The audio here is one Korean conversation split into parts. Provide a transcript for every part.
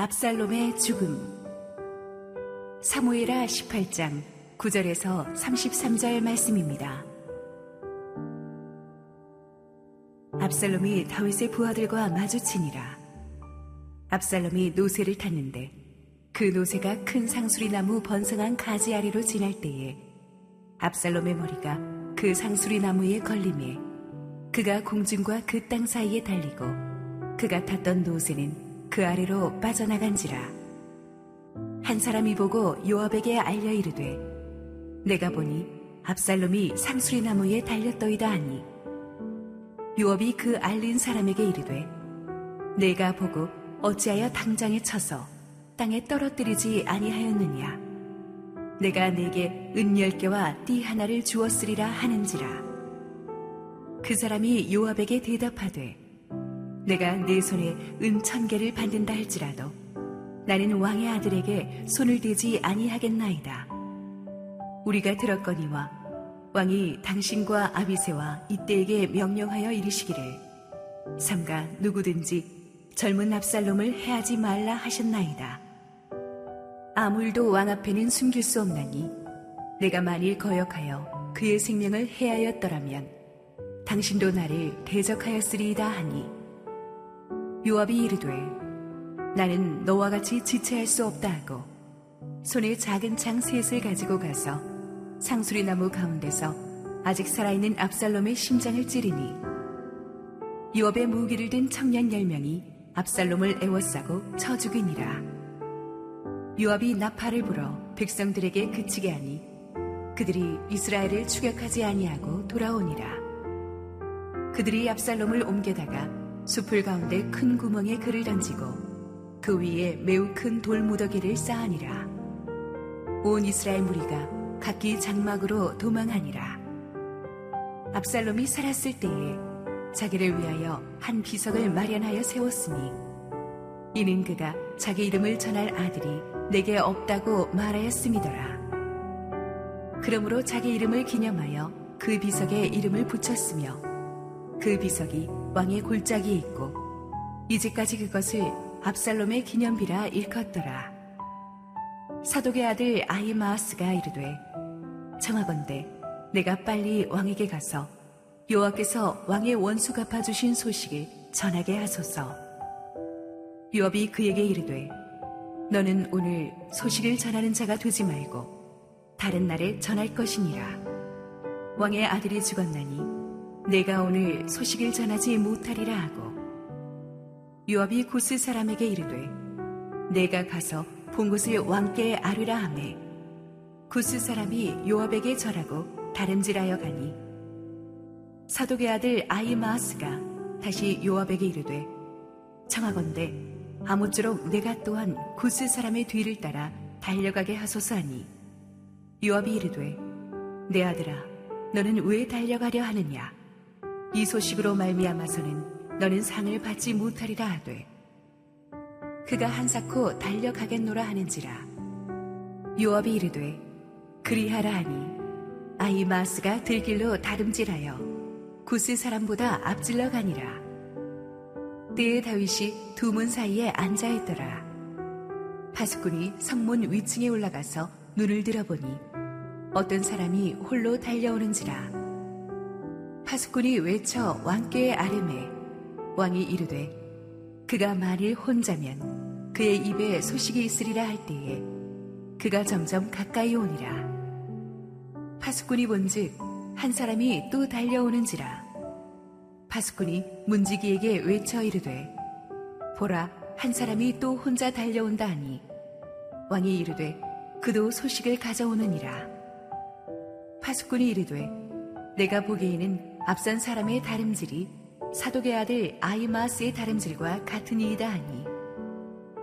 압살롬의 죽음 사무엘하 18장 9절에서 33절 말씀입니다. 압살롬이 다윗의 부하들과 마주치니라. 압살롬이 노새를 탔는데 그 노새가 큰 상수리 나무 번성한 가지 아래로 지날 때에 압살롬의 머리가 그 상수리 나무에 걸림에 그가 공중과 그 땅 사이에 달리고 그가 탔던 노새는 그 아래로 빠져나간지라. 한 사람이 보고 요압에게 알려 이르되 내가 보니 압살롬이 상수리 나무에 달렸더이다 하니. 요압이 그 알린 사람에게 이르되 내가 보고 어찌하여 당장에 쳐서 땅에 떨어뜨리지 아니하였느냐? 내가 내게 은 열 개와 띠 하나를 주었으리라 하는지라. 그 사람이 요압에게 대답하되 내가 내 손에 은 천 개를 받는다 할지라도 나는 왕의 아들에게 손을 대지 아니하겠나이다. 우리가 들었거니와 왕이 당신과 아비세와 이때에게 명령하여 이르시기를 삼가 누구든지 젊은 압살롬을 해하지 말라 하셨나이다. 아물도 왕 앞에는 숨길 수 없나니 내가 만일 거역하여 그의 생명을 해하였더라면 당신도 나를 대적하였으리이다 하니 요압이 이르되 나는 너와 같이 지체할 수 없다 하고 손에 작은 창 셋을 가지고 가서 상수리 나무 가운데서 아직 살아있는 압살롬의 심장을 찌르니 요압의 무기를 든 청년 열 명이 압살롬을 애워싸고 쳐 죽이니라. 요압이 나팔을 불어 백성들에게 그치게 하니 그들이 이스라엘을 추격하지 아니하고 돌아오니라. 그들이 압살롬을 옮겨다가 숲을 가운데 큰 구멍에 그를 던지고 그 위에 매우 큰 돌무더기를 쌓으니라. 온 이스라엘 무리가 각기 장막으로 도망하니라. 압살롬이 살았을 때에 자기를 위하여 한 비석을 마련하여 세웠으니 이는 그가 자기 이름을 전할 아들이 내게 없다고 말하였음이더라. 그러므로 자기 이름을 기념하여 그 비석에 이름을 붙였으며 그 비석이 왕의 골짜기에 있고 이제까지 그것을 압살롬의 기념비라 일컫더라. 사독의 아들 아이마하스가 이르되 청하건대 내가 빨리 왕에게 가서 여호와께서 왕의 원수 갚아주신 소식을 전하게 하소서. 요압이 그에게 이르되 너는 오늘 소식을 전하는 자가 되지 말고 다른 날에 전할 것이니라. 왕의 아들이 죽었나니 내가 오늘 소식을 전하지 못하리라 하고 요압이 구스 사람에게 이르되 내가 가서 본 것을 왕께 아뢰라 하매 구스 사람이 요압에게 절하고 다름질하여 가니 사독의 아들 아이마하스가 다시 요압에게 이르되 청하건대 아무쪼록 내가 또한 구스 사람의 뒤를 따라 달려가게 하소서 하니 요압이 이르되 내 아들아 너는 왜 달려가려 하느냐 이 소식으로 말미암아서는 너는 상을 받지 못하리라 하되 그가 한사코 달려가겠노라 하는지라. 요압이 이르되 그리하라 하니 아이마스가 들길로 다름질하여 구스 사람보다 앞질러 가니라. 때에 다윗이 두 문 사이에 앉아 있더라. 파수꾼이 성문 위층에 올라가서 눈을 들어보니 어떤 사람이 홀로 달려오는지라 파수꾼이 외쳐 왕께 아뢰매 왕이 이르되 그가 만일 혼자면 그의 입에 소식이 있으리라 할 때에 그가 점점 가까이 오니라. 파수꾼이 본즉 한 사람이 또 달려오는지라. 파수꾼이 문지기에게 외쳐 이르되 보라 한 사람이 또 혼자 달려온다 하니. 왕이 이르되 그도 소식을 가져오느니라. 파수꾼이 이르되 내가 보기에는 앞선 사람의 다름질이 사독의 아들 아이마스의 다름질과 같은 이이다 하니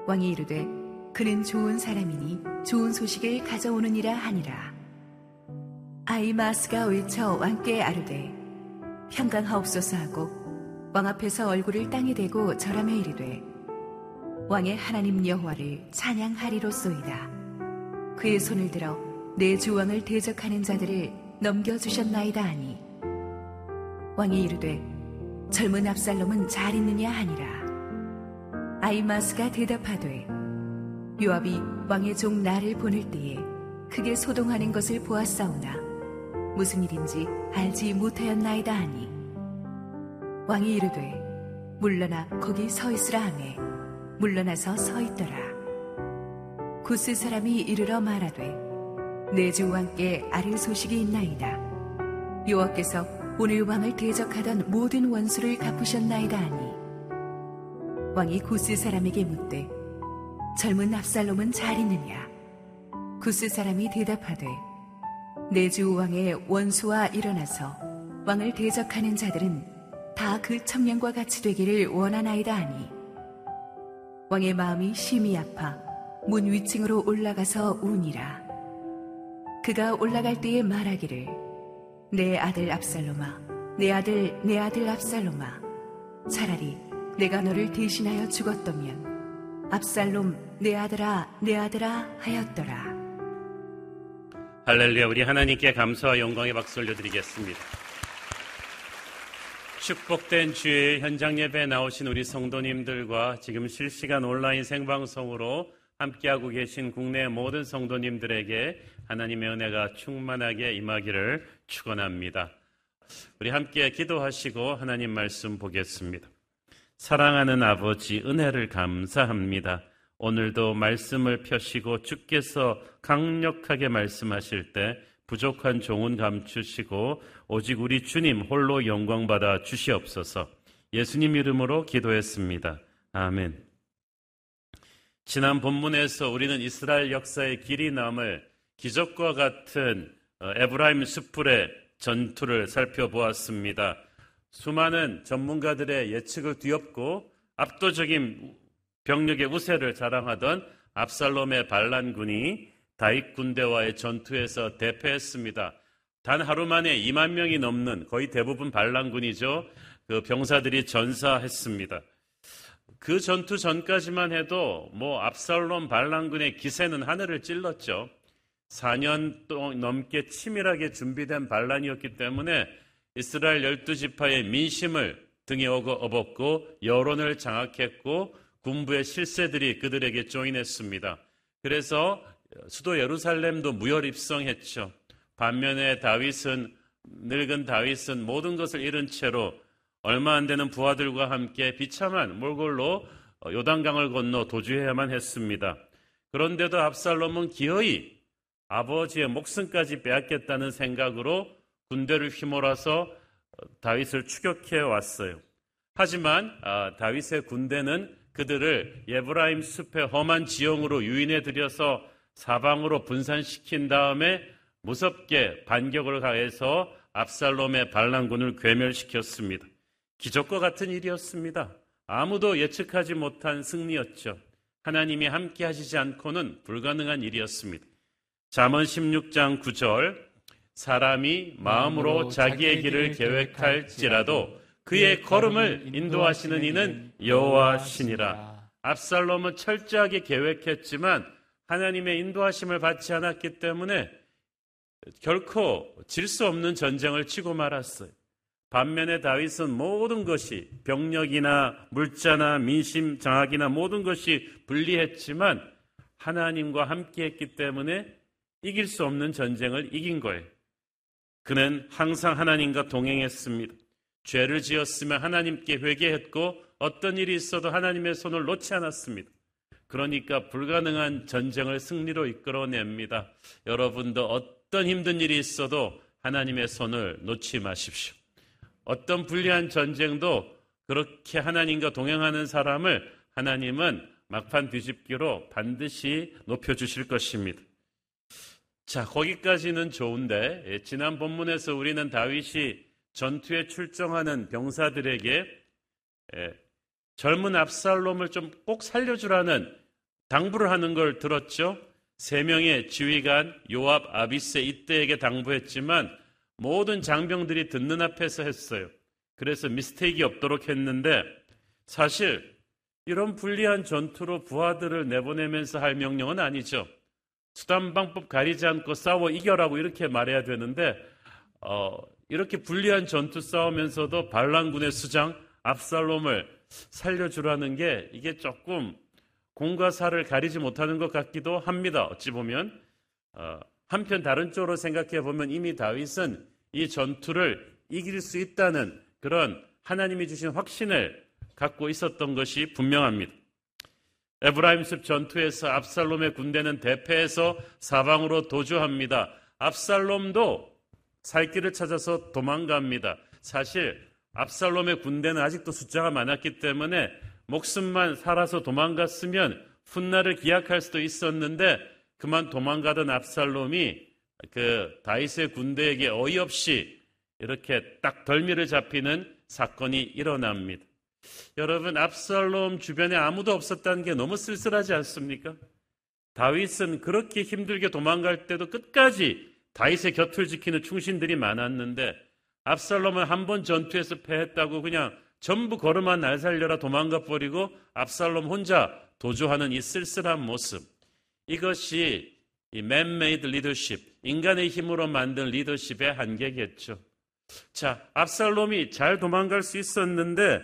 왕이 이르되 그는 좋은 사람이니 좋은 소식을 가져오느니라 하니라. 아이마스가 외쳐 왕께 아르되 평강하옵소서 하고 왕 앞에서 얼굴을 땅에 대고 절하며 이르되 왕의 하나님 여호와를 찬양하리로소이다. 그의 손을 들어 내 주왕을 대적하는 자들을 넘겨주셨나이다 하니 왕이 이르되 젊은 압살롬은 잘 있느냐 하니라. 아이마스가 대답하되 요압이 왕의 종 나를 보낼 때에 크게 소동하는 것을 보았사오나 무슨 일인지 알지 못하였나이다 하니. 왕이 이르되 물러나 거기 서 있으라 하매 물러나서 서 있더라. 구스 사람이 이르러 말하되 내 주 왕께 아를 소식이 있나이다. 여호와께서 오늘 왕을 대적하던 모든 원수를 갚으셨나이다 하니. 왕이 구스 사람에게 묻되 젊은 압살롬은 잘 있느냐? 구스 사람이 대답하되 내 주 왕의 원수와 일어나서 왕을 대적하는 자들은 다 그 청년과 같이 되기를 원하나이다 하니. 왕의 마음이 심히 아파 문 위층으로 올라가서 우니라. 그가 올라갈 때에 말하기를 내 아들 압살롬아 내 아들 내 아들 압살롬아 차라리 내가 너를 대신하여 죽었더면 압살롬 내 아들아 내 아들아 하였더라 할렐루야 우리 하나님께 감사와 영광의 박수 올려드리겠습니다. 축복된 주의 현장 예배에 나오신 우리 성도님들과 지금 실시간 온라인 생방송으로 함께하고 계신 국내 모든 성도님들에게 하나님의 은혜가 충만하게 임하기를 축원합니다. 우리 함께 기도하시고 하나님 말씀 보겠습니다. 사랑하는 아버지 은혜를 감사합니다. 오늘도 말씀을 펴시고 주께서 강력하게 말씀하실 때 부족한 종은 감추시고 오직 우리 주님 홀로 영광 받아 주시옵소서. 예수님 이름으로 기도했습니다. 아멘. 지난 본문에서 우리는 이스라엘 역사의 길이 남을 기적과 같은 어, 에브라임 숲불의 전투를 살펴보았습니다. 수많은 전문가들의 예측을 뒤엎고 압도적인 병력의 우세를 자랑하던 압살롬의 반란군이 다윗 군대와의 전투에서 대패했습니다. 단 하루 만에 2만 명이 넘는 거의 대부분 반란군이죠. 그 병사들이 전사했습니다. 그 전투 전까지만 해도 뭐 압살롬 반란군의 기세는 하늘을 찔렀죠. 4년 동안 넘게 치밀하게 준비된 반란이었기 때문에 이스라엘 열두 지파의 민심을 등에 업었고 여론을 장악했고 군부의 실세들이 그들에게 조인했습니다. 그래서 수도 예루살렘도 무혈 입성했죠. 반면에 다윗은 늙은 다윗은 모든 것을 잃은 채로 얼마 안 되는 부하들과 함께 비참한 몰골로 요단강을 건너 도주해야만 했습니다. 그런데도 압살롬은 기어이 아버지의 목숨까지 빼앗겠다는 생각으로 군대를 휘몰아서 다윗을 추격해 왔어요. 하지만 아, 다윗의 군대는 그들을 예브라임 숲의 험한 지형으로 유인해 들여서 사방으로 분산시킨 다음에 무섭게 반격을 가해서 압살롬의 반란군을 괴멸시켰습니다. 기적과 같은 일이었습니다. 아무도 예측하지 못한 승리였죠. 하나님이 함께 하시지 않고는 불가능한 일이었습니다. 잠언 16장 9절 사람이 마음으로 자기의 길을 계획할지라도 그의 걸음을 인도하시는 이는 여호와시니라. 압살롬은 철저하게 계획했지만 하나님의 인도하심을 받지 않았기 때문에 결코 질 수 없는 전쟁을 치고 말았어요. 반면에 다윗은 모든 것이 병력이나 물자나 민심 장악이나 모든 것이 불리했지만 하나님과 함께 했기 때문에 이길 수 없는 전쟁을 이긴 거예요. 그는 항상 하나님과 동행했습니다. 죄를 지었으면 하나님께 회개했고 어떤 일이 있어도 하나님의 손을 놓지 않았습니다. 그러니까 불가능한 전쟁을 승리로 이끌어냅니다. 여러분도 어떤 힘든 일이 있어도 하나님의 손을 놓지 마십시오. 어떤 불리한 전쟁도 그렇게 하나님과 동행하는 사람을 하나님은 막판 뒤집기로 반드시 높여주실 것입니다. 자, 거기까지는 좋은데, 예, 지난 본문에서 우리는 다윗이 전투에 출정하는 병사들에게 예, 젊은 압살롬을 좀 꼭 살려주라는 당부를 하는 걸 들었죠. 세 명의 지휘관 요압, 아비세 이때에게 당부했지만 모든 장병들이 듣는 앞에서 했어요. 그래서 미스테이크 없도록 했는데 사실 이런 불리한 전투로 부하들을 내보내면서 할 명령은 아니죠. 수단 방법 가리지 않고 싸워 이겨라고 이렇게 말해야 되는데 어, 이렇게 불리한 전투 싸우면서도 반란군의 수장 압살롬을 살려주라는 게 이게 조금 공과 사를 가리지 못하는 것 같기도 합니다. 어찌 보면 어, 한편 다른 쪽으로 생각해 보면 이미 다윗은 이 전투를 이길 수 있다는 그런 하나님이 주신 확신을 갖고 있었던 것이 분명합니다. 에브라임습 전투에서 압살롬의 군대는 대패해서 사방으로 도주합니다. 압살롬도 살 길을 찾아서 도망갑니다. 사실 압살롬의 군대는 아직도 숫자가 많았기 때문에 목숨만 살아서 도망갔으면 훗날을 기약할 수도 있었는데 그만 도망가던 압살롬이 그 다윗의 군대에게 어이없이 이렇게 딱 덜미를 잡히는 사건이 일어납니다. 여러분 압살롬 주변에 아무도 없었다는 게 너무 쓸쓸하지 않습니까? 다윗은 그렇게 힘들게 도망갈 때도 끝까지 다윗의 곁을 지키는 충신들이 많았는데 압살롬은 한 번 전투에서 패했다고 그냥 전부 걸음만 날 살려라 도망가 버리고 압살롬 혼자 도주하는 이 쓸쓸한 모습. 이것이 이 man-made leadership, 인간의 힘으로 만든 리더십의 한계겠죠. 자, 압살롬이 잘 도망갈 수 있었는데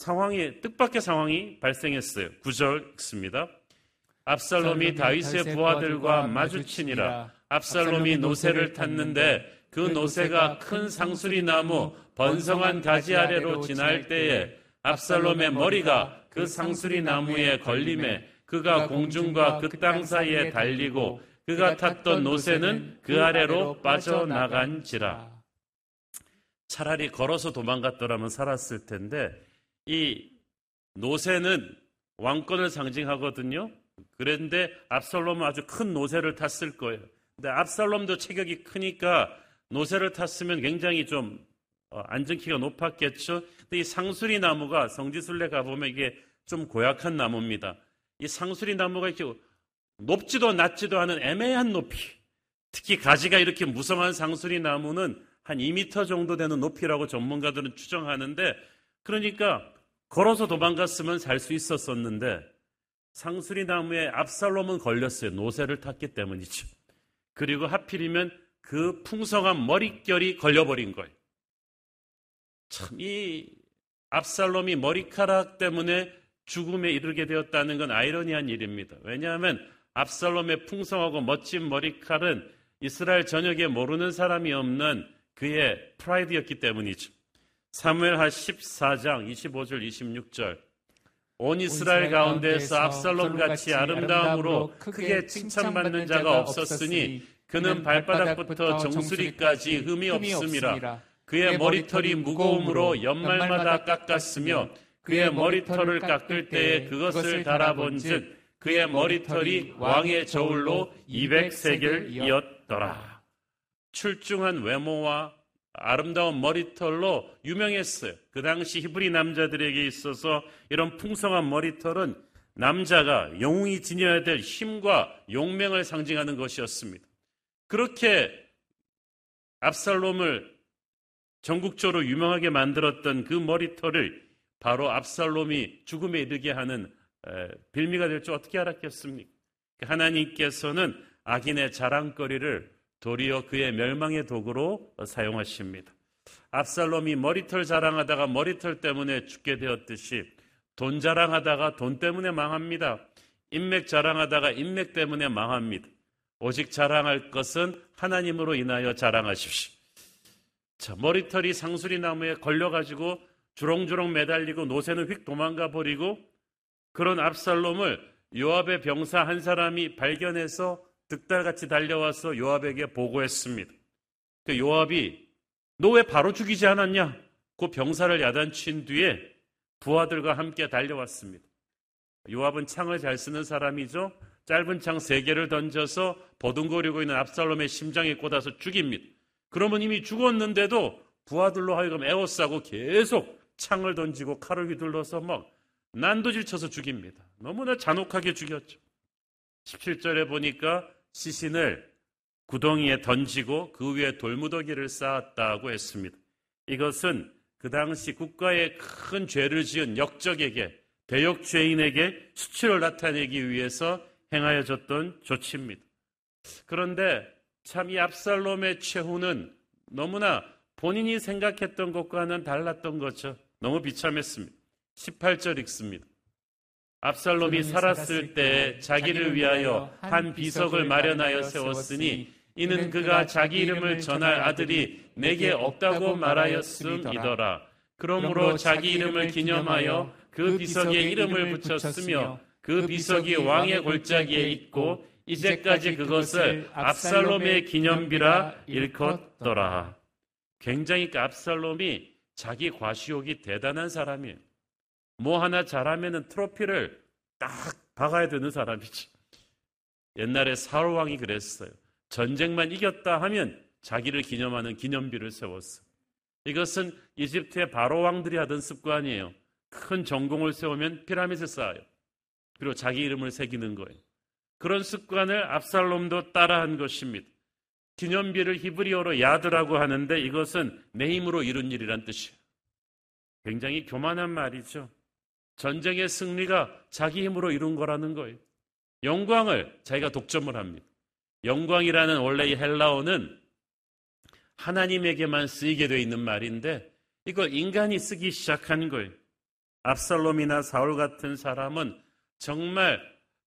상황이 뜻밖의 상황이 발생했어요. 구절 읽습니다. 압살롬이 다윗의 부하들과 마주치니라. 압살롬이 노새를 탔는데 그 노새가 큰 상수리 나무 번성한 가지 아래로 지날 때에 압살롬의 머리가 그 상수리 나무에 걸림에 그가 공중과 그 땅 사이에 달리고 그가 탔던 노새는 그 아래로 빠져나간지라. 차라리 걸어서 도망갔더라면 살았을 텐데 이 노새는 왕권을 상징하거든요. 그런데 압살롬은 아주 큰 노새를 탔을 거예요. 근데 압살롬도 체격이 크니까 노새를 탔으면 굉장히 좀 어, 안전키가 높았겠죠. 근데 이 상수리 나무가 성지순례 가보면 이게 좀 고약한 나무입니다. 이 상수리 나무가 이렇게 높지도 낮지도 않은 애매한 높이. 특히 가지가 이렇게 무성한 상수리 나무는 한 2m 정도 되는 높이라고 전문가들은 추정하는데 그러니까 걸어서 도망갔으면 살수 있었었는데 상수리 나무에 압살롬은 걸렸어요. 노새를 탔기 때문이죠. 그리고 하필이면 그 풍성한 머릿결이 걸려버린 거예요. 참, 이 압살롬이 머리카락 때문에 죽음에 이르게 되었다는 건 아이러니한 일입니다. 왜냐하면 압살롬의 풍성하고 멋진 머리칼은 이스라엘 전역에 모르는 사람이 없는 그의 프라이드였기 때문이죠. 사무엘하 14장 25절 26절. 온 이스라엘 가운데서 압살롬 같이 아름다움으로 크게 칭찬받는 자가 없었으니 그는 발바닥부터 정수리까지 흠이 없음이라 그의 머리털이 무거움으로 연말마다 깎았으며 그의 머리털을 깎을 때에 그것을 달아본즉 그의 머리털이 왕의 저울로 200세겔이었더라. 출중한 외모와 아름다운 머리털로 유명했어요. 그 당시 히브리 남자들에게 있어서 이런 풍성한 머리털은 남자가 영웅이 지녀야 될 힘과 용맹을 상징하는 것이었습니다. 그렇게 압살롬을 전국적으로 유명하게 만들었던 그 머리털을 바로 압살롬이 죽음에 이르게 하는 빌미가 될 줄 어떻게 알았겠습니까? 하나님께서는 악인의 자랑거리를 도리어 그의 멸망의 도구로 사용하십니다. 압살롬이 머리털 자랑하다가 머리털 때문에 죽게 되었듯이 돈 자랑하다가 돈 때문에 망합니다. 인맥 자랑하다가 인맥 때문에 망합니다. 오직 자랑할 것은 하나님으로 인하여 자랑하십시오. 자, 머리털이 상수리 나무에 걸려가지고 주렁주렁 매달리고 노새는 휙 도망가 버리고 그런 압살롬을 요압의 병사 한 사람이 발견해서 득달같이 달려와서 요압에게 보고했습니다. 그 요압이 너 왜 바로 죽이지 않았냐? 그 병사를 야단친 뒤에 부하들과 함께 달려왔습니다. 요압은 창을 잘 쓰는 사람이죠. 짧은 창 세 개를 던져서 버둥거리고 있는 압살롬의 심장에 꽂아서 죽입니다. 그러면 이미 죽었는데도 부하들로 하여금 애워싸고 계속 창을 던지고 칼을 휘둘러서 막 난도질 쳐서 죽입니다. 너무나 잔혹하게 죽였죠. 17절에 보니까 시신을 구덩이에 던지고 그 위에 돌무더기를 쌓았다고 했습니다. 이것은 그 당시 국가의 큰 죄를 지은 역적에게 대역 죄인에게 수치를 나타내기 위해서 행하여졌던 조치입니다. 그런데 참 이 압살롬의 최후는 너무나 본인이 생각했던 것과는 달랐던 거죠. 너무 비참했습니다. 18절 읽습니다. 압살롬이 살았을 때 자기를 위하여 한 비석을 마련하여 세웠으니 이는 그가 자기 이름을 전할 아들이 내게 없다고 말하였음이더라. 그러므로 자기 이름을 기념하여 그 비석에 이름을 붙였으며 그 비석이 왕의 골짜기에 있고 이제까지 그것을 압살롬의 기념비라 일컫더라. 굉장히 그 압살롬이 자기 과시욕이 대단한 사람이에요. 뭐 하나 잘하면은 트로피를 딱 박아야 되는 사람이지. 옛날에 사울 왕이 그랬어요. 전쟁만 이겼다 하면 자기를 기념하는 기념비를 세웠어. 이것은 이집트의 바로 왕들이 하던 습관이에요. 큰 전공을 세우면 피라미드 쌓아요. 그리고 자기 이름을 새기는 거예요. 그런 습관을 압살롬도 따라한 것입니다. 기념비를 히브리어로 야드라고 하는데 이것은 내 힘으로 이룬 일이란 뜻이에요. 굉장히 교만한 말이죠. 전쟁의 승리가 자기 힘으로 이룬 거라는 거예요. 영광을 자기가 독점을 합니다. 영광이라는 원래 이 헬라어는 하나님에게만 쓰이게 되어 있는 말인데 이걸 인간이 쓰기 시작한 거예요. 압살롬이나 사울 같은 사람은 정말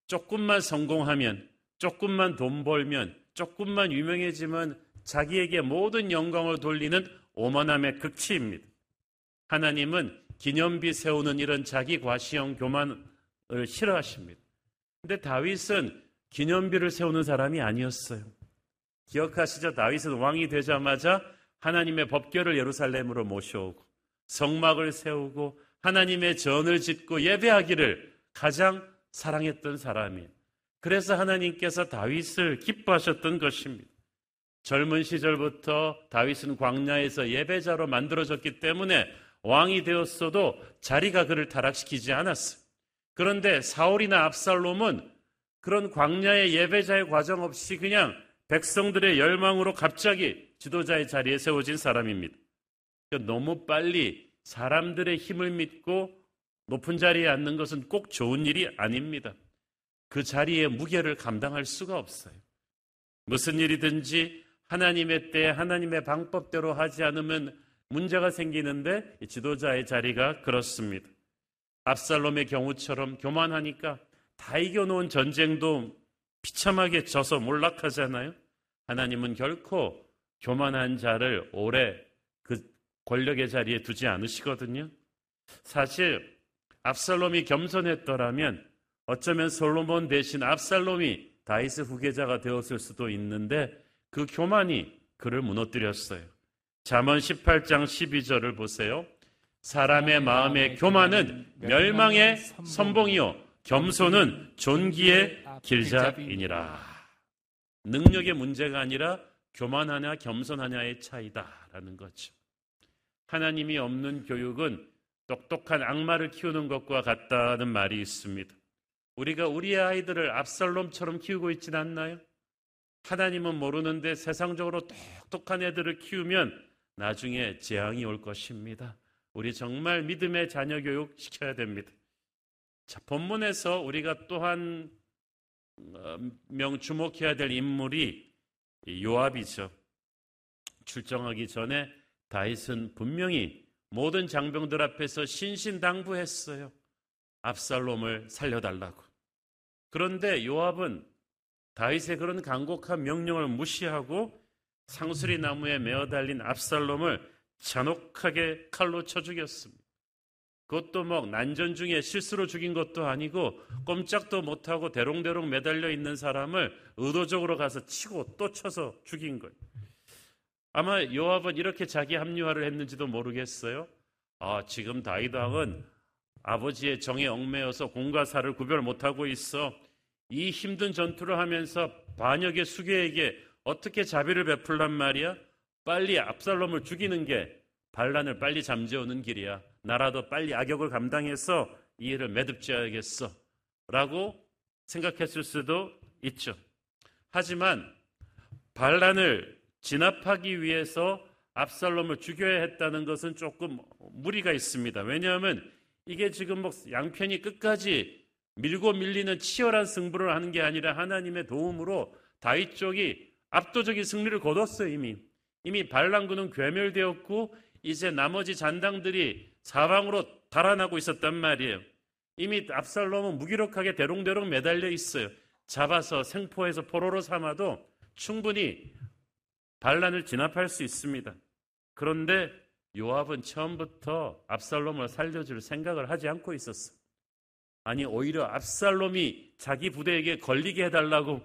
조금만 성공하면, 조금만 돈 벌면, 조금만 유명해지면 자기에게 모든 영광을 돌리는 오만함의 극치입니다. 하나님은 기념비 세우는 이런 자기 과시형 교만을 싫어하십니다. 근데 다윗은 기념비를 세우는 사람이 아니었어요. 기억하시죠? 다윗은 왕이 되자마자 하나님의 법궤를 예루살렘으로 모셔오고 성막을 세우고 하나님의 전을 짓고 예배하기를 가장 사랑했던 사람이에요. 그래서 하나님께서 다윗을 기뻐하셨던 것입니다. 젊은 시절부터 다윗은 광야에서 예배자로 만들어졌기 때문에 왕이 되었어도 자리가 그를 타락시키지 않았어요. 그런데 사울이나 압살롬은 그런 광야의 예배자의 과정 없이 그냥 백성들의 열망으로 갑자기 지도자의 자리에 세워진 사람입니다. 그러니까 너무 빨리 사람들의 힘을 믿고 높은 자리에 앉는 것은 꼭 좋은 일이 아닙니다. 그 자리의 무게를 감당할 수가 없어요. 무슨 일이든지 하나님의 때 하나님의 방법대로 하지 않으면 문제가 생기는데 지도자의 자리가 그렇습니다. 압살롬의 경우처럼 교만하니까 다 이겨놓은 전쟁도 비참하게 져서 몰락하잖아요. 하나님은 결코 교만한 자를 오래 그 권력의 자리에 두지 않으시거든요. 사실 압살롬이 겸손했더라면 어쩌면 솔로몬 대신 압살롬이 다이스 후계자가 되었을 수도 있는데 그 교만이 그를 무너뜨렸어요. 잠언 18장 12절을 보세요. 사람의 마음의 교만은 멸망의 선봉이요 겸손은 존귀의 길잡이니라. 능력의 문제가 아니라 교만하냐 겸손하냐의 차이다라는 거죠. 하나님이 없는 교육은 똑똑한 악마를 키우는 것과 같다는 말이 있습니다. 우리가 우리의 아이들을 압살롬처럼 키우고 있지는 않나요? 하나님은 모르는데 세상적으로 똑똑한 애들을 키우면 나중에 재앙이 올 것입니다. 우리 정말 믿음의 자녀 교육 시켜야 됩니다. 자, 본문에서 우리가 또한 어, 명 주목해야 될 인물이 요압이죠. 출정하기 전에 다윗은 분명히 모든 장병들 앞에서 신신당부했어요. 압살롬을 살려달라고. 그런데 요압은 다윗의 그런 간곡한 명령을 무시하고 상수리 나무에 메어 달린 압살롬을 잔혹하게 칼로 쳐 죽였습니다. 그것도 뭐 난전 중에 실수로 죽인 것도 아니고 꼼짝도 못하고 대롱대롱 매달려 있는 사람을 의도적으로 가서 치고 또 쳐서 죽인 거예요. 아마 요압은 이렇게 자기 합리화를 했는지도 모르겠어요. 아, 지금 다윗 왕은 아버지의 정에 얽매여서 공과 사를 구별 못하고 있어. 이 힘든 전투를 하면서 반역의 수계에게 어떻게 자비를 베풀란 말이야? 빨리 압살롬을 죽이는 게 반란을 빨리 잠재우는 길이야. 나라도 빨리 악역을 감당해서 이 일을 매듭지어야겠어. 라고 생각했을 수도 있죠. 하지만 반란을 진압하기 위해서 압살롬을 죽여야 했다는 것은 조금 무리가 있습니다. 왜냐하면 이게 지금 뭐 양편이 끝까지 밀고 밀리는 치열한 승부를 하는 게 아니라 하나님의 도움으로 다윗 쪽이 압도적인 승리를 거뒀어요, 이미. 이미 반란군은 괴멸되었고 이제 나머지 잔당들이 사방으로 달아나고 있었단 말이에요. 이미 압살롬은 무기력하게 대롱대롱 매달려 있어요. 잡아서 생포해서 포로로 삼아도 충분히 반란을 진압할 수 있습니다. 그런데 요압은 처음부터 압살롬을 살려줄 생각을 하지 않고 있었어. 아니 오히려 압살롬이 자기 부대에게 걸리게 해달라고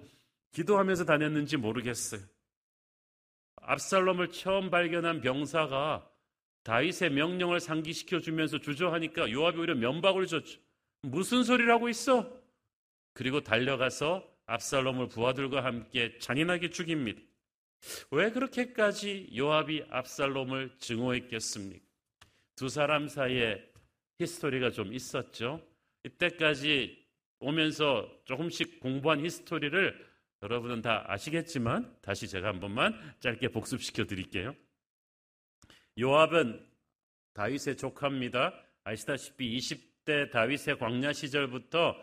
기도하면서 다녔는지 모르겠어요. 압살롬을 처음 발견한 병사가 다윗의 명령을 상기시켜 주면서 주저하니까 요압이 오히려 면박을 줬죠. 무슨 소리를 하고 있어? 그리고 달려가서 압살롬을 부하들과 함께 잔인하게 죽입니다. 왜 그렇게까지 요압이 압살롬을 증오했겠습니까? 두 사람 사이에 히스토리가 좀 있었죠. 이때까지 오면서 조금씩 공부한 히스토리를 여러분은 다 아시겠지만 다시 제가 한 번만 짧게 복습시켜 드릴게요. 요압은 다윗의 조카입니다. 아시다시피 20대 다윗의 광야 시절부터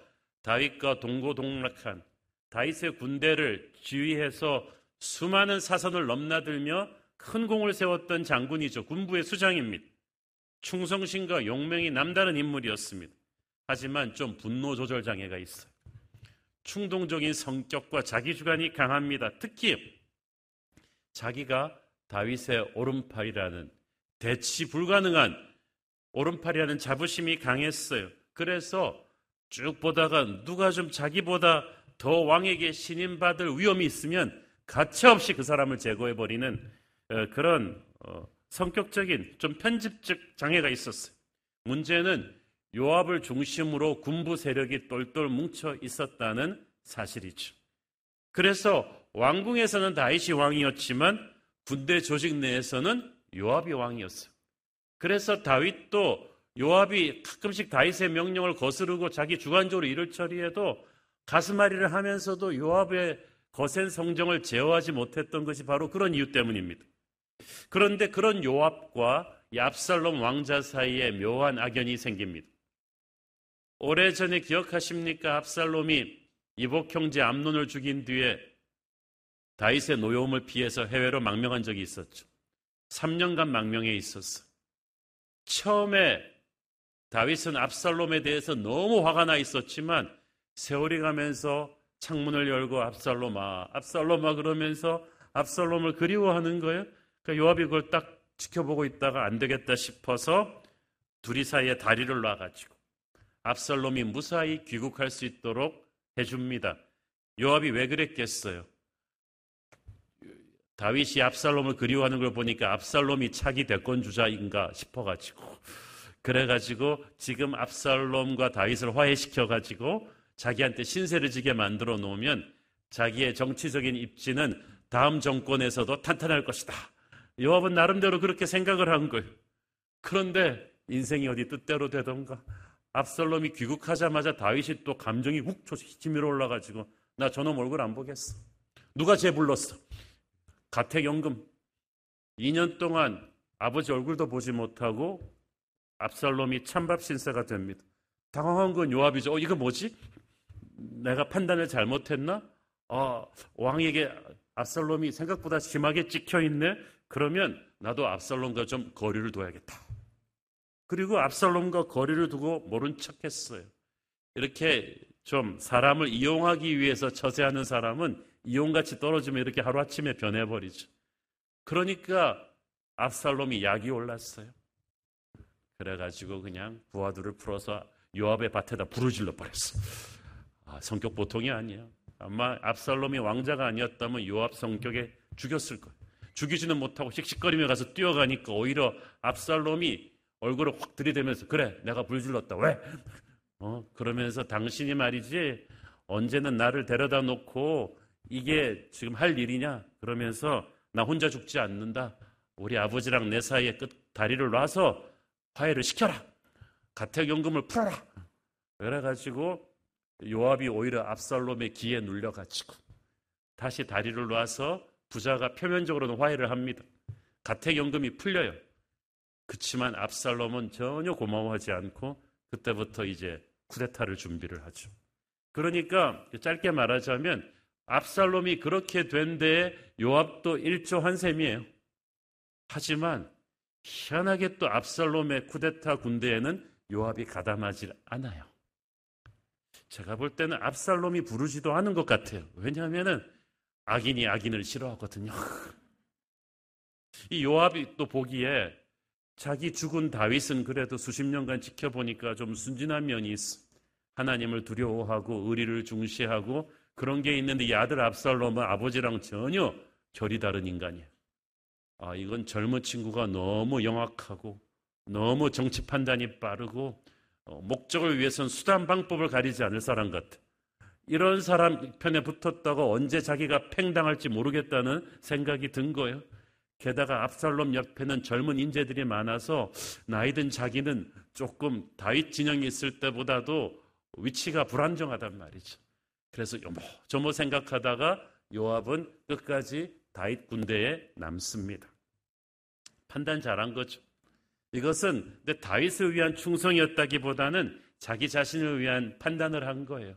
다윗과 동고동락한 다윗의 군대를 지휘해서 수많은 사선을 넘나들며 큰 공을 세웠던 장군이죠. 군부의 수장입니다. 충성심과 용맹이 남다른 인물이었습니다. 하지만 좀 분노 조절 장애가 있어요. 충동적인 성격과 자기주관이 강합니다. 특히 자기가 다윗의 오른팔이라는 대치 불가능한 오른팔이라는 자부심이 강했어요. 그래서 쭉 보다가 누가 좀 자기보다 더 왕에게 신임받을 위험이 있으면 가차없이 그 사람을 제거해버리는 어, 그런 어, 성격적인 좀 편집적 장애가 있었어요. 문제는 요압을 중심으로 군부 세력이 똘똘 뭉쳐 있었다는 사실이죠. 그래서 왕궁에서는 다윗이 왕이었지만 군대 조직 내에서는 요압이 왕이었어요. 그래서 다윗도 요압이 가끔씩 다윗의 명령을 거스르고 자기 주관적으로 일을 처리해도 가슴앓이를 하면서도 요압의 거센 성정을 제어하지 못했던 것이 바로 그런 이유 때문입니다. 그런데 그런 요압과 얍살롬 왕자 사이에 묘한 악연이 생깁니다. 오래전에 기억하십니까? 압살롬이 이복 형제 암론을 죽인 뒤에 다윗의 노여움을 피해서 해외로 망명한 적이 있었죠. 3년간 망명해 있었어. 처음에 다윗은 압살롬에 대해서 너무 화가 나 있었지만 세월이 가면서 창문을 열고 압살롬아, 압살롬아 그러면서 압살롬을 그리워하는 거예요. 그러니까 요압이 그걸 딱 지켜보고 있다가 안 되겠다 싶어서 둘이 사이에 다리를 놔가지고 압살롬이 무사히 귀국할 수 있도록 해줍니다. 요압이 왜 그랬겠어요? 다윗이 압살롬을 그리워하는 걸 보니까 압살롬이 차기 대권 주자인가 싶어가지고 그래가지고 지금 압살롬과 다윗을 화해시켜가지고 자기한테 신세를 지게 만들어 놓으면 자기의 정치적인 입지는 다음 정권에서도 탄탄할 것이다. 요압은 나름대로 그렇게 생각을 한 거예요. 그런데 인생이 어디 뜻대로 되던가 압살롬이 귀국하자마자 다윗이 또 감정이 훅 치밀어 올라가지고 나 저놈 얼굴 안 보겠어. 누가 쟤 불렀어? 가택연금 2년 동안 아버지 얼굴도 보지 못하고 압살롬이 찬밥 신세가 됩니다. 당황한 건 요압이죠. 어, 이거 뭐지? 내가 판단을 잘못했나? 아, 왕에게 압살롬이 생각보다 심하게 찍혀 있네? 그러면 나도 압살롬과 좀 거리를 둬야겠다. 그리고 압살롬과 거리를 두고 모른 척 했어요. 이렇게 좀 사람을 이용하기 위해서 처세하는 사람은 이용같이 떨어지면 이렇게 하루아침에 변해버리죠. 그러니까 압살롬이 약이 올랐어요. 그래가지고 그냥 부하들을 풀어서 요압의 밭에다 불을 질러 버렸어. 아, 성격 보통이 아니에요. 아마 압살롬이 왕자가 아니었다면 요압 성격에 죽였을 거예요. 죽이지는 못하고 씩씩거리며 가서 뛰어가니까 오히려 압살롬이 얼굴을 확 들이대면서 그래 내가 불질렀다. 왜? 어 그러면서 당신이 말이지 언제는 나를 데려다 놓고 이게 지금 할 일이냐? 그러면서 나 혼자 죽지 않는다. 우리 아버지랑 내 사이에 끝 다리를 놔서 화해를 시켜라. 가택연금을 풀어라. 그래가지고 요압이 오히려 압살롬의 기에 눌려가지고 다시 다리를 놔서 부자가 표면적으로는 화해를 합니다. 가택연금이 풀려요 그렇지만 압살롬은 전혀 고마워하지 않고 그때부터 이제 쿠데타를 준비를 하죠. 그러니까 짧게 말하자면 압살롬이 그렇게 된 데에 요압도 일조한 셈이에요. 하지만 희한하게 또 압살롬의 쿠데타 군대에는 요압이 가담하지 않아요. 제가 볼 때는 압살롬이 부르지도 않은 것 같아요. 왜냐하면은 악인이 악인을 싫어하거든요. 이 요압이 또 보기에 자기 죽은 다윗은 그래도 수십 년간 지켜보니까 좀 순진한 면이 있어. 하나님을 두려워하고 의리를 중시하고 그런 게 있는데 이 아들 압살롬은 아버지랑 전혀 결이 다른 인간이에요. 아, 이건 젊은 친구가 너무 영악하고 너무 정치 판단이 빠르고 어, 목적을 위해선 수단 방법을 가리지 않을 사람 같아. 이런 사람 편에 붙었다고 언제 자기가 팽당할지 모르겠다는 생각이 든 거예요. 게다가 압살롬 옆에는 젊은 인재들이 많아서 나이든 자기는 조금 다윗 진영이 있을 때보다도 위치가 불안정하단 말이죠. 그래서 요모 저모 생각하다가 요압은 끝까지 다윗 군대에 남습니다. 판단 잘한 거죠. 이것은 다윗을 위한 충성이었다기보다는 자기 자신을 위한 판단을 한 거예요.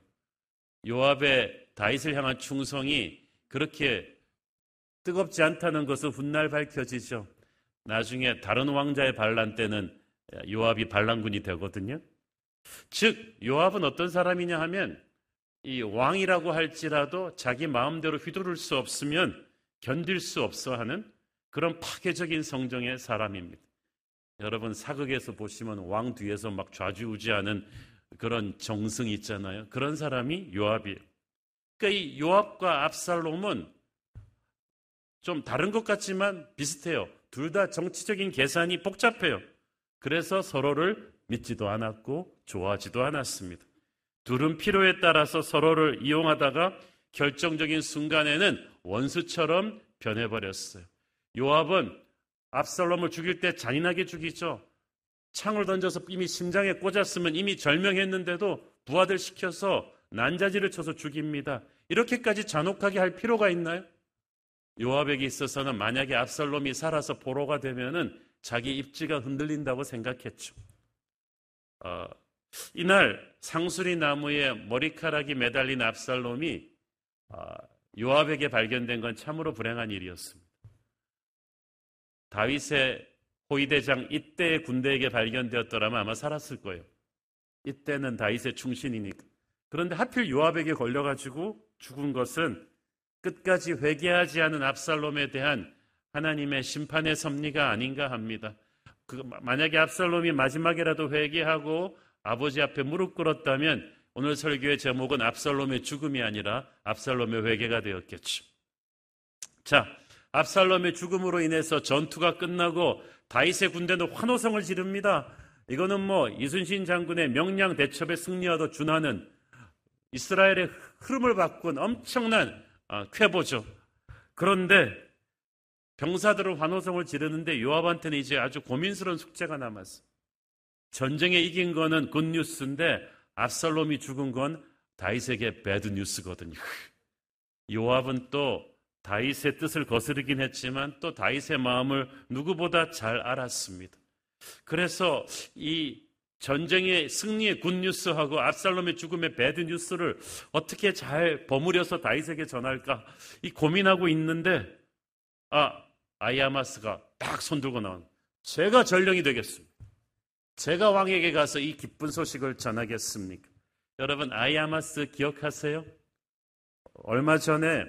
요압의 다윗을 향한 충성이 그렇게 뜨겁지 않다는 것은 훗날 밝혀지죠. 나중에 다른 왕자의 반란 때는 요압이 반란군이 되거든요. 즉 요압은 어떤 사람이냐 하면 이 왕이라고 할지라도 자기 마음대로 휘두를 수 없으면 견딜 수 없어 하는 그런 파괴적인 성정의 사람입니다. 여러분 사극에서 보시면 왕 뒤에서 막 좌지우지하는 그런 정승이 있잖아요. 그런 사람이 요압이에요. 그러니까 이 요압과 압살롬은 좀 다른 것 같지만 비슷해요. 둘 다 정치적인 계산이 복잡해요. 그래서 서로를 믿지도 않았고 좋아하지도 않았습니다. 둘은 필요에 따라서 서로를 이용하다가 결정적인 순간에는 원수처럼 변해버렸어요. 요압은 압살롬을 죽일 때 잔인하게 죽이죠. 창을 던져서 이미 심장에 꽂았으면 이미 절명했는데도 부하들 시켜서 난자지를 쳐서 죽입니다. 이렇게까지 잔혹하게 할 필요가 있나요? 요압에게 있어서는 만약에 압살롬이 살아서 보로가 되면은 자기 입지가 흔들린다고 생각했죠. 어, 이날 상수리 나무에 머리카락이 매달린 압살롬이 어, 요압에게 발견된 건 참으로 불행한 일이었습니다. 다윗의 호위대장 이때의 군대에게 발견되었더라면 아마 살았을 거예요. 이때는 다윗의 충신이니까. 그런데 하필 요압에게 걸려가지고 죽은 것은 끝까지 회개하지 않은 압살롬에 대한 하나님의 심판의 섭리가 아닌가 합니다. 그 만약에 압살롬이 마지막에라도 회개하고 아버지 앞에 무릎 꿇었다면 오늘 설교의 제목은 압살롬의 죽음이 아니라 압살롬의 회개가 되었겠죠. 자, 압살롬의 죽음으로 인해서 전투가 끝나고 다윗의 군대는 환호성을 지릅니다. 이거는 뭐 이순신 장군의 명량 대첩의 승리와도 준하는 이스라엘의 흐름을 바꾼 엄청난 아, 쾌보죠. 그런데 병사들은 환호성을 지르는데 요압한테는 이제 아주 고민스러운 숙제가 남았어. 전쟁에 이긴 거는 굿뉴스인데 압살롬이 죽은 건 다윗에게 배드 뉴스거든요. 요압은 또 다윗의 뜻을 거스르긴 했지만 또 다윗의 마음을 누구보다 잘 알았습니다. 그래서 이 전쟁의 승리의 굿뉴스하고 압살롬의 죽음의 배드뉴스를 어떻게 잘 버무려서 다윗에게 전할까 이 고민하고 있는데 아 아이아마스가 딱 손들고 나온 제가 전령이 되겠습니다. 제가 왕에게 가서 이 기쁜 소식을 전하겠습니까? 여러분 아이아마스 기억하세요? 얼마 전에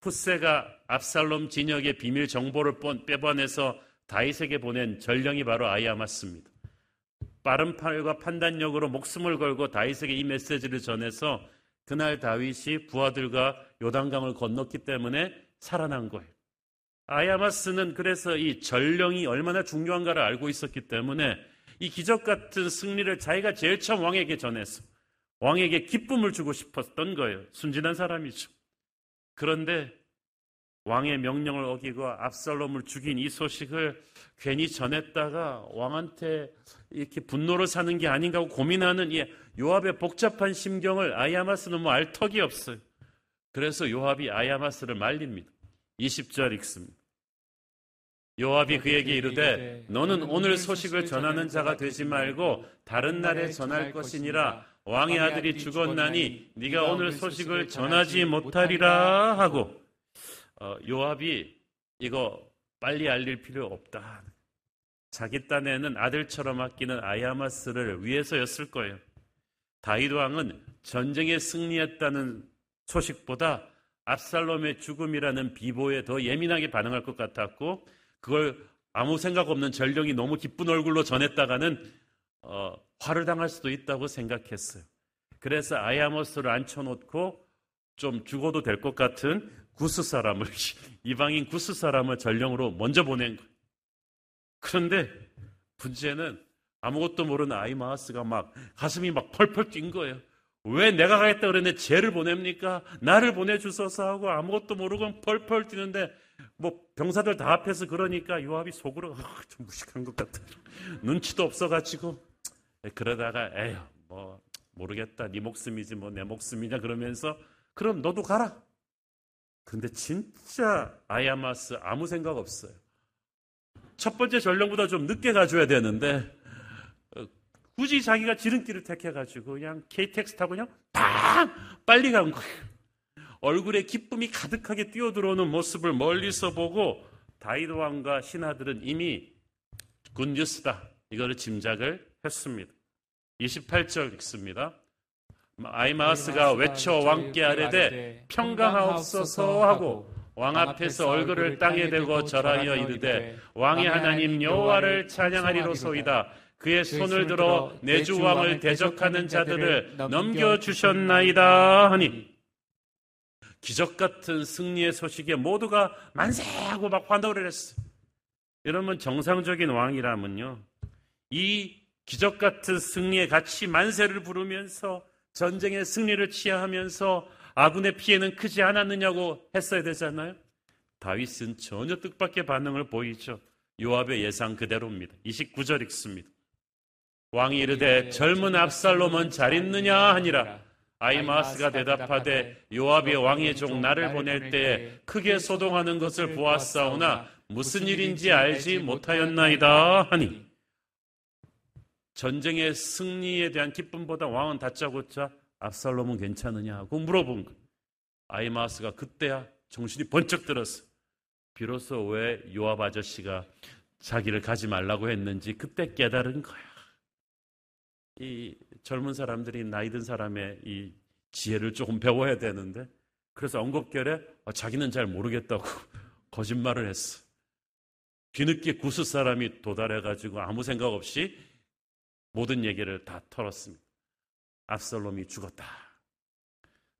푸세가 압살롬 진역의 비밀 정보를 빼봐내서 다윗에게 보낸 전령이 바로 아이아마스입니다. 빠른 팔과 판단력으로 목숨을 걸고 다윗에게 이 메시지를 전해서 그날 다윗이 부하들과 요단강을 건넜기 때문에 살아난 거예요. 아야마스는 그래서 이 전령이 얼마나 중요한가를 알고 있었기 때문에 이 기적 같은 승리를 자기가 제일 처음 왕에게 전해서 왕에게 기쁨을 주고 싶었던 거예요. 순진한 사람이죠. 그런데 왕의 명령을 어기고 압살롬을 죽인 이 소식을 괜히 전했다가 왕한테 이렇게 분노를 사는 게 아닌가 하고 고민하는 이 요압의 복잡한 심경을 아야마스는 뭐 알 턱이 없어요. 그래서 요압이 아야마스를 말립니다. 20절 읽습니다. 요압이 그에게 이르되 너는 오늘 소식을 전하는 자가 되지 말고 다른 날에 전할 것이니라 왕의 아들이 죽었나니 네가 오늘 소식을 전하지 못하리라 하고 어, 요압이 이거 빨리 알릴 필요 없다. 자기 딴에는 아들처럼 아끼는 아야마스를 위해서였을 거예요. 다윗 왕은 전쟁에 승리했다는 소식보다 압살롬의 죽음이라는 비보에 더 예민하게 반응할 것 같았고 그걸 아무 생각 없는 전령이 너무 기쁜 얼굴로 전했다가는 어, 화를 당할 수도 있다고 생각했어요. 그래서 아야모스를 앉혀놓고 좀 죽어도 될 것 같은 구스 사람을 이방인 구스 사람을 전령으로 먼저 보낸 거예요. 그런데 문제는 아무것도 모르는 아이마하스가 막 가슴이 막 펄펄 뛴 거예요. 왜 내가 가겠다 그랬는데 쟤를 보냅니까? 나를 보내주소서 하고 아무것도 모르고 펄펄 뛰는데 뭐 병사들 다 앞에서 그러니까 요압이 속으로 아, 좀 무식한 것 같아. 눈치도 없어가지고 그러다가 에휴 뭐 모르겠다 네 목숨이지 뭐 내 목숨이냐 그러면서 그럼 너도 가라. 근데 진짜 아야마스 아무 생각 없어요. 첫 번째 전령보다 좀 늦게 가줘야 되는데 어, 굳이 자기가 지름길을 택해가지고 그냥 KTX 타고 그냥 팡 빨리 간 거예요. 얼굴에 기쁨이 가득하게 뛰어들어오는 모습을 멀리서 보고 다이드 왕과 신하들은 이미 굿뉴스다 이거를 짐작을 했습니다. 28절 읽습니다. 아이마스가 외쳐 왕께 아뢰되 평강하옵소서 하고 왕 앞에서 얼굴을 땅에 대고 절하여 이르되 왕의 하나님 여호와를 찬양하리로소이다. 그의 손을 들어 내 주 왕을 대적하는 자들을 넘겨 주셨나이다 하니 기적 같은 승리의 소식에 모두가 만세하고 막 환호를 했어요. 여러분 정상적인 왕이라면요. 이 기적 같은 승리에 같이 만세를 부르면서 전쟁의 승리를 취하하면서 아군의 피해는 크지 않았느냐고 했어야 되잖아요. 다윗은 전혀 뜻밖의 반응을 보이죠. 요압의 예상 그대로입니다. 29절 읽습니다. 왕이 이르되 젊은 압살롬은 잘 있느냐 하니라. 아이마스가 대답하되 요압의 왕의 종 나를 보낼 때에 크게 소동하는 것을 보았사오나 무슨 일인지 알지 못하였나이다 하니 전쟁의 승리에 대한 기쁨보다 왕은 다짜고짜 압살롬은 괜찮으냐고 물어본 거. 아이마스가 그때야 정신이 번쩍 들었어. 비로소 왜 요압 아저씨가 자기를 가지 말라고 했는지 그때 깨달은 거야. 이 젊은 사람들이 나이 든 사람의 이 지혜를 조금 배워야 되는데 그래서 언급결에 아, 자기는 잘 모르겠다고 거짓말을 했어. 뒤늦게 구스 사람이 도달해가지고 아무 생각 없이 모든 얘기를 다 털었습니다. 압살롬이 죽었다.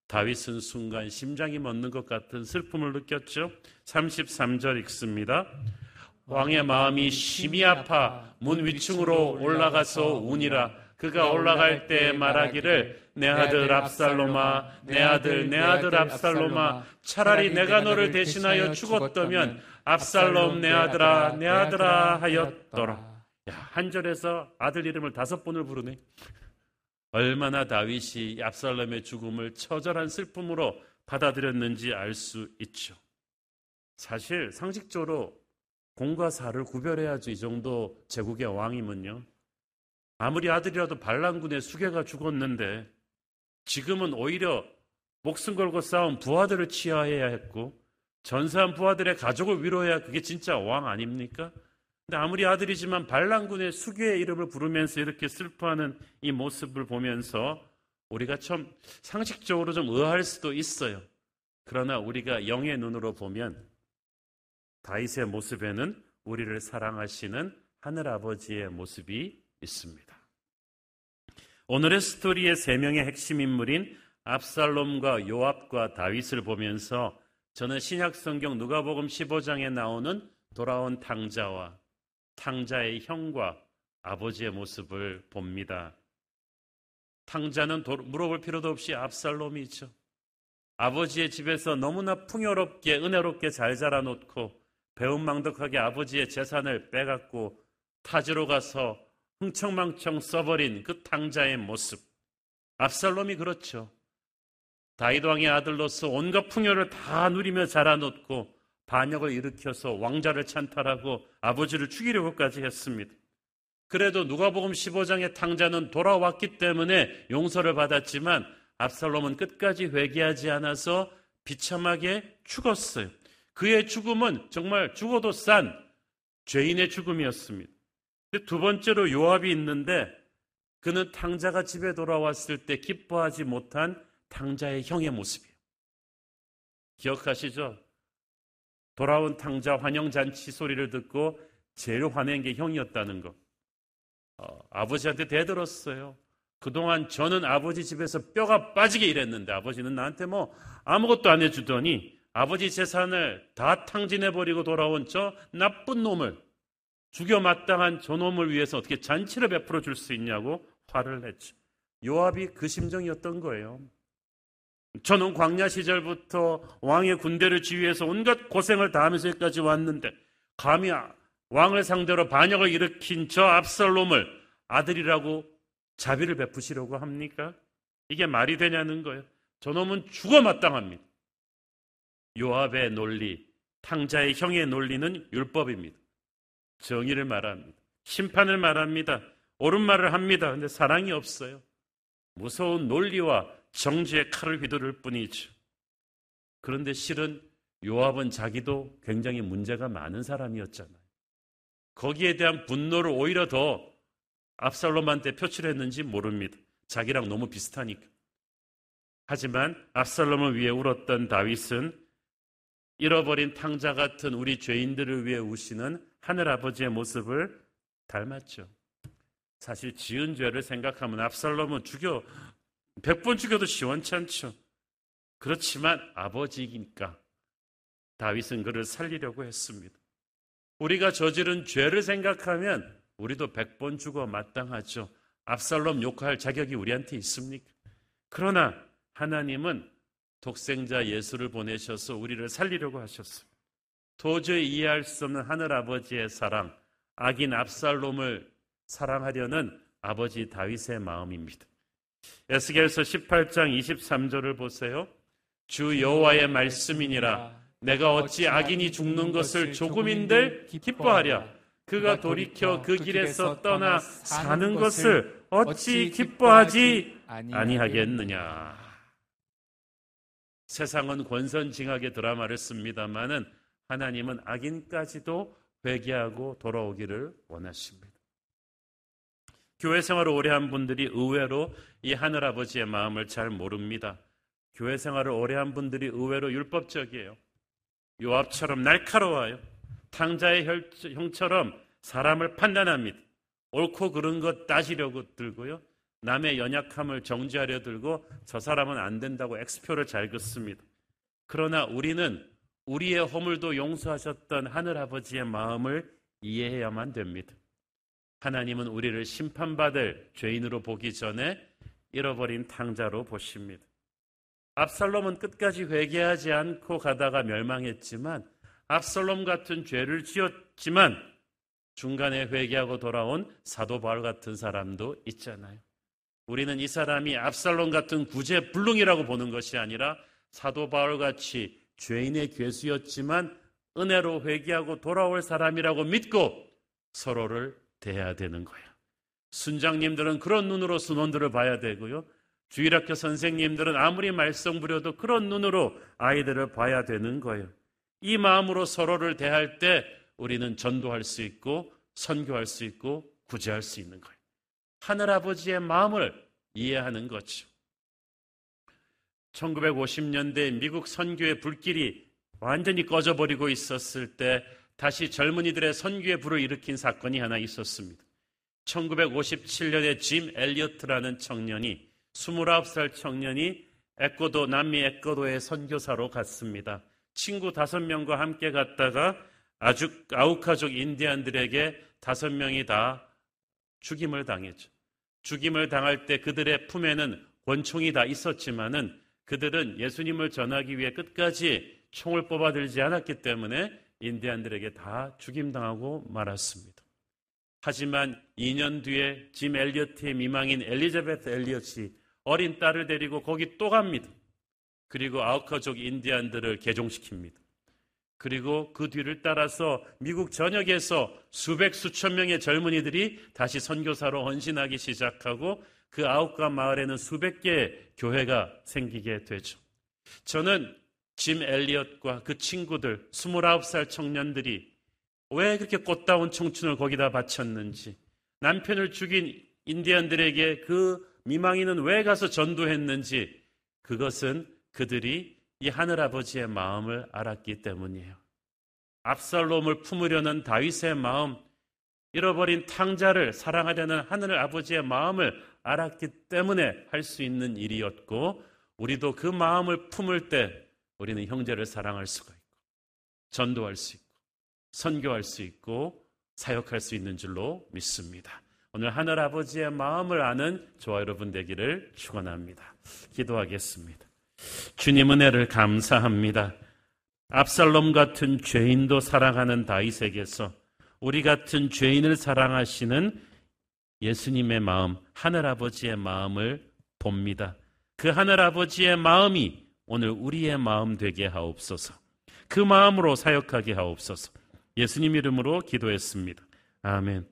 다윗은 순간 심장이 멎는 것 같은 슬픔을 느꼈죠. 33절 읽습니다. 왕의 마음이 심히 아파 문 위층으로 올라가서 우니라 그가 올라갈 때 말하기를 내 아들 압살롬아 내 아들 내 아들 압살롬아 차라리 내가 너를 대신하여 죽었다면 압살롬 내 아들아 내 아들아 하였더라. 야, 한 절에서 아들 이름을 다섯 번을 부르네. 얼마나 다윗이 압살롬의 죽음을 처절한 슬픔으로 받아들였는지 알 수 있죠. 사실 상식적으로 공과 사를 구별해야지 이 정도 제국의 왕이면요. 아무리 아들이라도 반란군의 수괴가 죽었는데 지금은 오히려 목숨 걸고 싸운 부하들을 치하해야 했고 전사한 부하들의 가족을 위로해야 그게 진짜 왕 아닙니까? 아무리 아들이지만 반란군의 수괴의 이름을 부르면서 이렇게 슬퍼하는 이 모습을 보면서 우리가 참 상식적으로 좀 의아할 수도 있어요. 그러나 우리가 영의 눈으로 보면 다윗의 모습에는 우리를 사랑하시는 하늘 아버지의 모습이 있습니다. 오늘의 스토리의 세 명의 핵심 인물인 압살롬과 요압과 다윗을 보면서 저는 신약 성경 누가복음 15장에 나오는 돌아온 탕자와 탕자의 형과 아버지의 모습을 봅니다. 탕자는 물어볼 필요도 없이 압살롬이죠. 아버지의 집에서 너무나 풍요롭게 은혜롭게 잘 자라놓고 배은망덕하게 아버지의 재산을 빼갖고 타지로 가서 흥청망청 써버린 그 탕자의 모습. 압살롬이 그렇죠. 다윗 왕의 아들로서 온갖 풍요를 다 누리며 자라놓고 반역을 일으켜서 왕자를 찬탈하고 아버지를 죽이려고까지 했습니다. 그래도 누가복음 15장의 탕자는 돌아왔기 때문에 용서를 받았지만 압살롬은 끝까지 회개하지 않아서 비참하게 죽었어요. 그의 죽음은 정말 죽어도 싼 죄인의 죽음이었습니다. 두 번째로 요압이 있는데 그는 탕자가 집에 돌아왔을 때 기뻐하지 못한 탕자의 형의 모습이에요. 기억하시죠? 돌아온 탕자 환영잔치 소리를 듣고 제일 화낸 게 형이었다는 거. 어, 아버지한테 대들었어요. 그동안 저는 아버지 집에서 뼈가 빠지게 일했는데 아버지는 나한테 뭐 아무것도 안 해주더니 아버지 재산을 다 탕진해버리고 돌아온 저 나쁜 놈을 죽여 마땅한 저놈을 위해서 어떻게 잔치를 베풀어 줄 수 있냐고 화를 냈죠. 요압이 그 심정이었던 거예요. 저는 광야 시절부터 왕의 군대를 지휘해서 온갖 고생을 다하면서 여기까지 왔는데 감히 왕을 상대로 반역을 일으킨 저 압살롬을 아들이라고 자비를 베푸시려고 합니까? 이게 말이 되냐는 거예요. 저놈은 죽어 마땅합니다. 요압의 논리, 탕자의 형의 논리는 율법입니다. 정의를 말합니다. 심판을 말합니다. 옳은 말을 합니다. 근데 사랑이 없어요. 무서운 논리와 정지의 칼을 휘두를 뿐이죠. 그런데 실은 요압은 자기도 굉장히 문제가 많은 사람이었잖아요. 거기에 대한 분노를 오히려 더 압살롬한테 표출했는지 모릅니다. 자기랑 너무 비슷하니까. 하지만 압살롬을 위해 울었던 다윗은 잃어버린 탕자 같은 우리 죄인들을 위해 우시는 하늘아버지의 모습을 닮았죠. 사실 지은 죄를 생각하면 압살롬은 죽여, 백번 죽여도 시원찮죠. 그렇지만 아버지이니까 다윗은 그를 살리려고 했습니다. 우리가 저지른 죄를 생각하면 우리도 백번 죽어 마땅하죠. 압살롬 욕할 자격이 우리한테 있습니까? 그러나 하나님은 독생자 예수를 보내셔서 우리를 살리려고 하셨습니다. 도저히 이해할 수 없는 하늘 아버지의 사랑, 악인 압살롬을 사랑하려는 아버지 다윗의 마음입니다. 에스겔서 18장 23절을 보세요. 주 여호와의 말씀이니라 내가 어찌 악인이 죽는 것을 조금인들 기뻐하랴 그가 돌이켜 그, 그 길에서 떠나 사는 것을 어찌 기뻐하지 아니하겠느냐. 세상은 권선징악의 드라마를 씁니다마는 하나님은 악인까지도 회개하고 돌아오기를 원하십니다. 교회 생활을 오래 한 분들이 의외로 이 하늘 아버지의 마음을 잘 모릅니다. 교회 생활을 오래 한 분들이 의외로 율법적이에요. 요압처럼 날카로워요. 탕자의 형처럼 사람을 판단합니다. 옳고 그른 것 따지려고 들고요. 남의 연약함을 정지하려 들고 저 사람은 안 된다고 엑스표를 잘 긋습니다. 그러나 우리는 우리의 허물도 용서하셨던 하늘 아버지의 마음을 이해해야만 됩니다. 하나님은 우리를 심판받을 죄인으로 보기 전에 잃어버린 탕자로 보십니다. 압살롬은 끝까지 회개하지 않고 가다가 멸망했지만 압살롬 같은 죄를 지었지만 중간에 회개하고 돌아온 사도 바울 같은 사람도 있잖아요. 우리는 이 사람이 압살롬 같은 구제 불능이라고 보는 것이 아니라 사도 바울 같이 죄인의 괴수였지만 은혜로 회개하고 돌아올 사람이라고 믿고 서로를 대해야 되는 거예요. 순장님들은 그런 눈으로 순원들을 봐야 되고요. 주일학교 선생님들은 아무리 말썽 부려도 그런 눈으로 아이들을 봐야 되는 거예요. 이 마음으로 서로를 대할 때 우리는 전도할 수 있고 선교할 수 있고 구제할 수 있는 거예요. 하늘아버지의 마음을 이해하는 거죠. 1950년대 미국 선교의 불길이 완전히 꺼져버리고 있었을 때 다시 젊은이들의 선교의 불을 일으킨 사건이 하나 있었습니다. 1957년에 짐 엘리어트라는 청년이 29살 청년이 에코도 남미 에코도의 선교사로 갔습니다. 친구 다섯 명과 함께 갔다가 아주 아우카족 인디안들에게 다섯 명이 다 죽임을 당했죠. 죽임을 당할 때 그들의 품에는 권총이 다 있었지만은 그들은 예수님을 전하기 위해 끝까지 총을 뽑아들지 않았기 때문에 인디안들에게 다 죽임당하고 말았습니다. 하지만 2년 뒤에 짐 엘리어트의 미망인 엘리자베트 엘리엇이 어린 딸을 데리고 거기 또 갑니다. 그리고 아우카족 인디안들을 개종시킵니다. 그리고 그 뒤를 따라서 미국 전역에서 수백 수천 명의 젊은이들이 다시 선교사로 헌신하기 시작하고 그 아홉가 마을에는 수백 개의 교회가 생기게 되죠. 저는 짐 엘리엇과 그 친구들 29살 청년들이 왜 그렇게 꽃다운 청춘을 거기다 바쳤는지 남편을 죽인 인디언들에게 그 미망인은 왜 가서 전도했는지 그것은 그들이 이 하늘아버지의 마음을 알았기 때문이에요. 압살롬을 품으려는 다윗의 마음, 잃어버린 탕자를 사랑하려는 하늘 아버지의 마음을 알았기 때문에 할 수 있는 일이었고, 우리도 그 마음을 품을 때 우리는 형제를 사랑할 수가 있고, 전도할 수 있고, 선교할 수 있고, 사역할 수 있는 줄로 믿습니다. 오늘 하늘 아버지의 마음을 아는 저와 여러분 되기를 축원합니다. 기도하겠습니다. 주님 은혜를 감사합니다. 압살롬 같은 죄인도 사랑하는 다윗에게서 우리 같은 죄인을 사랑하시는 예수님의 마음, 하늘 아버지의 마음을 봅니다. 그 하늘 아버지의 마음이 오늘 우리의 마음 되게 하옵소서. 그 마음으로 사역하게 하옵소서. 예수님 이름으로 기도했습니다. 아멘.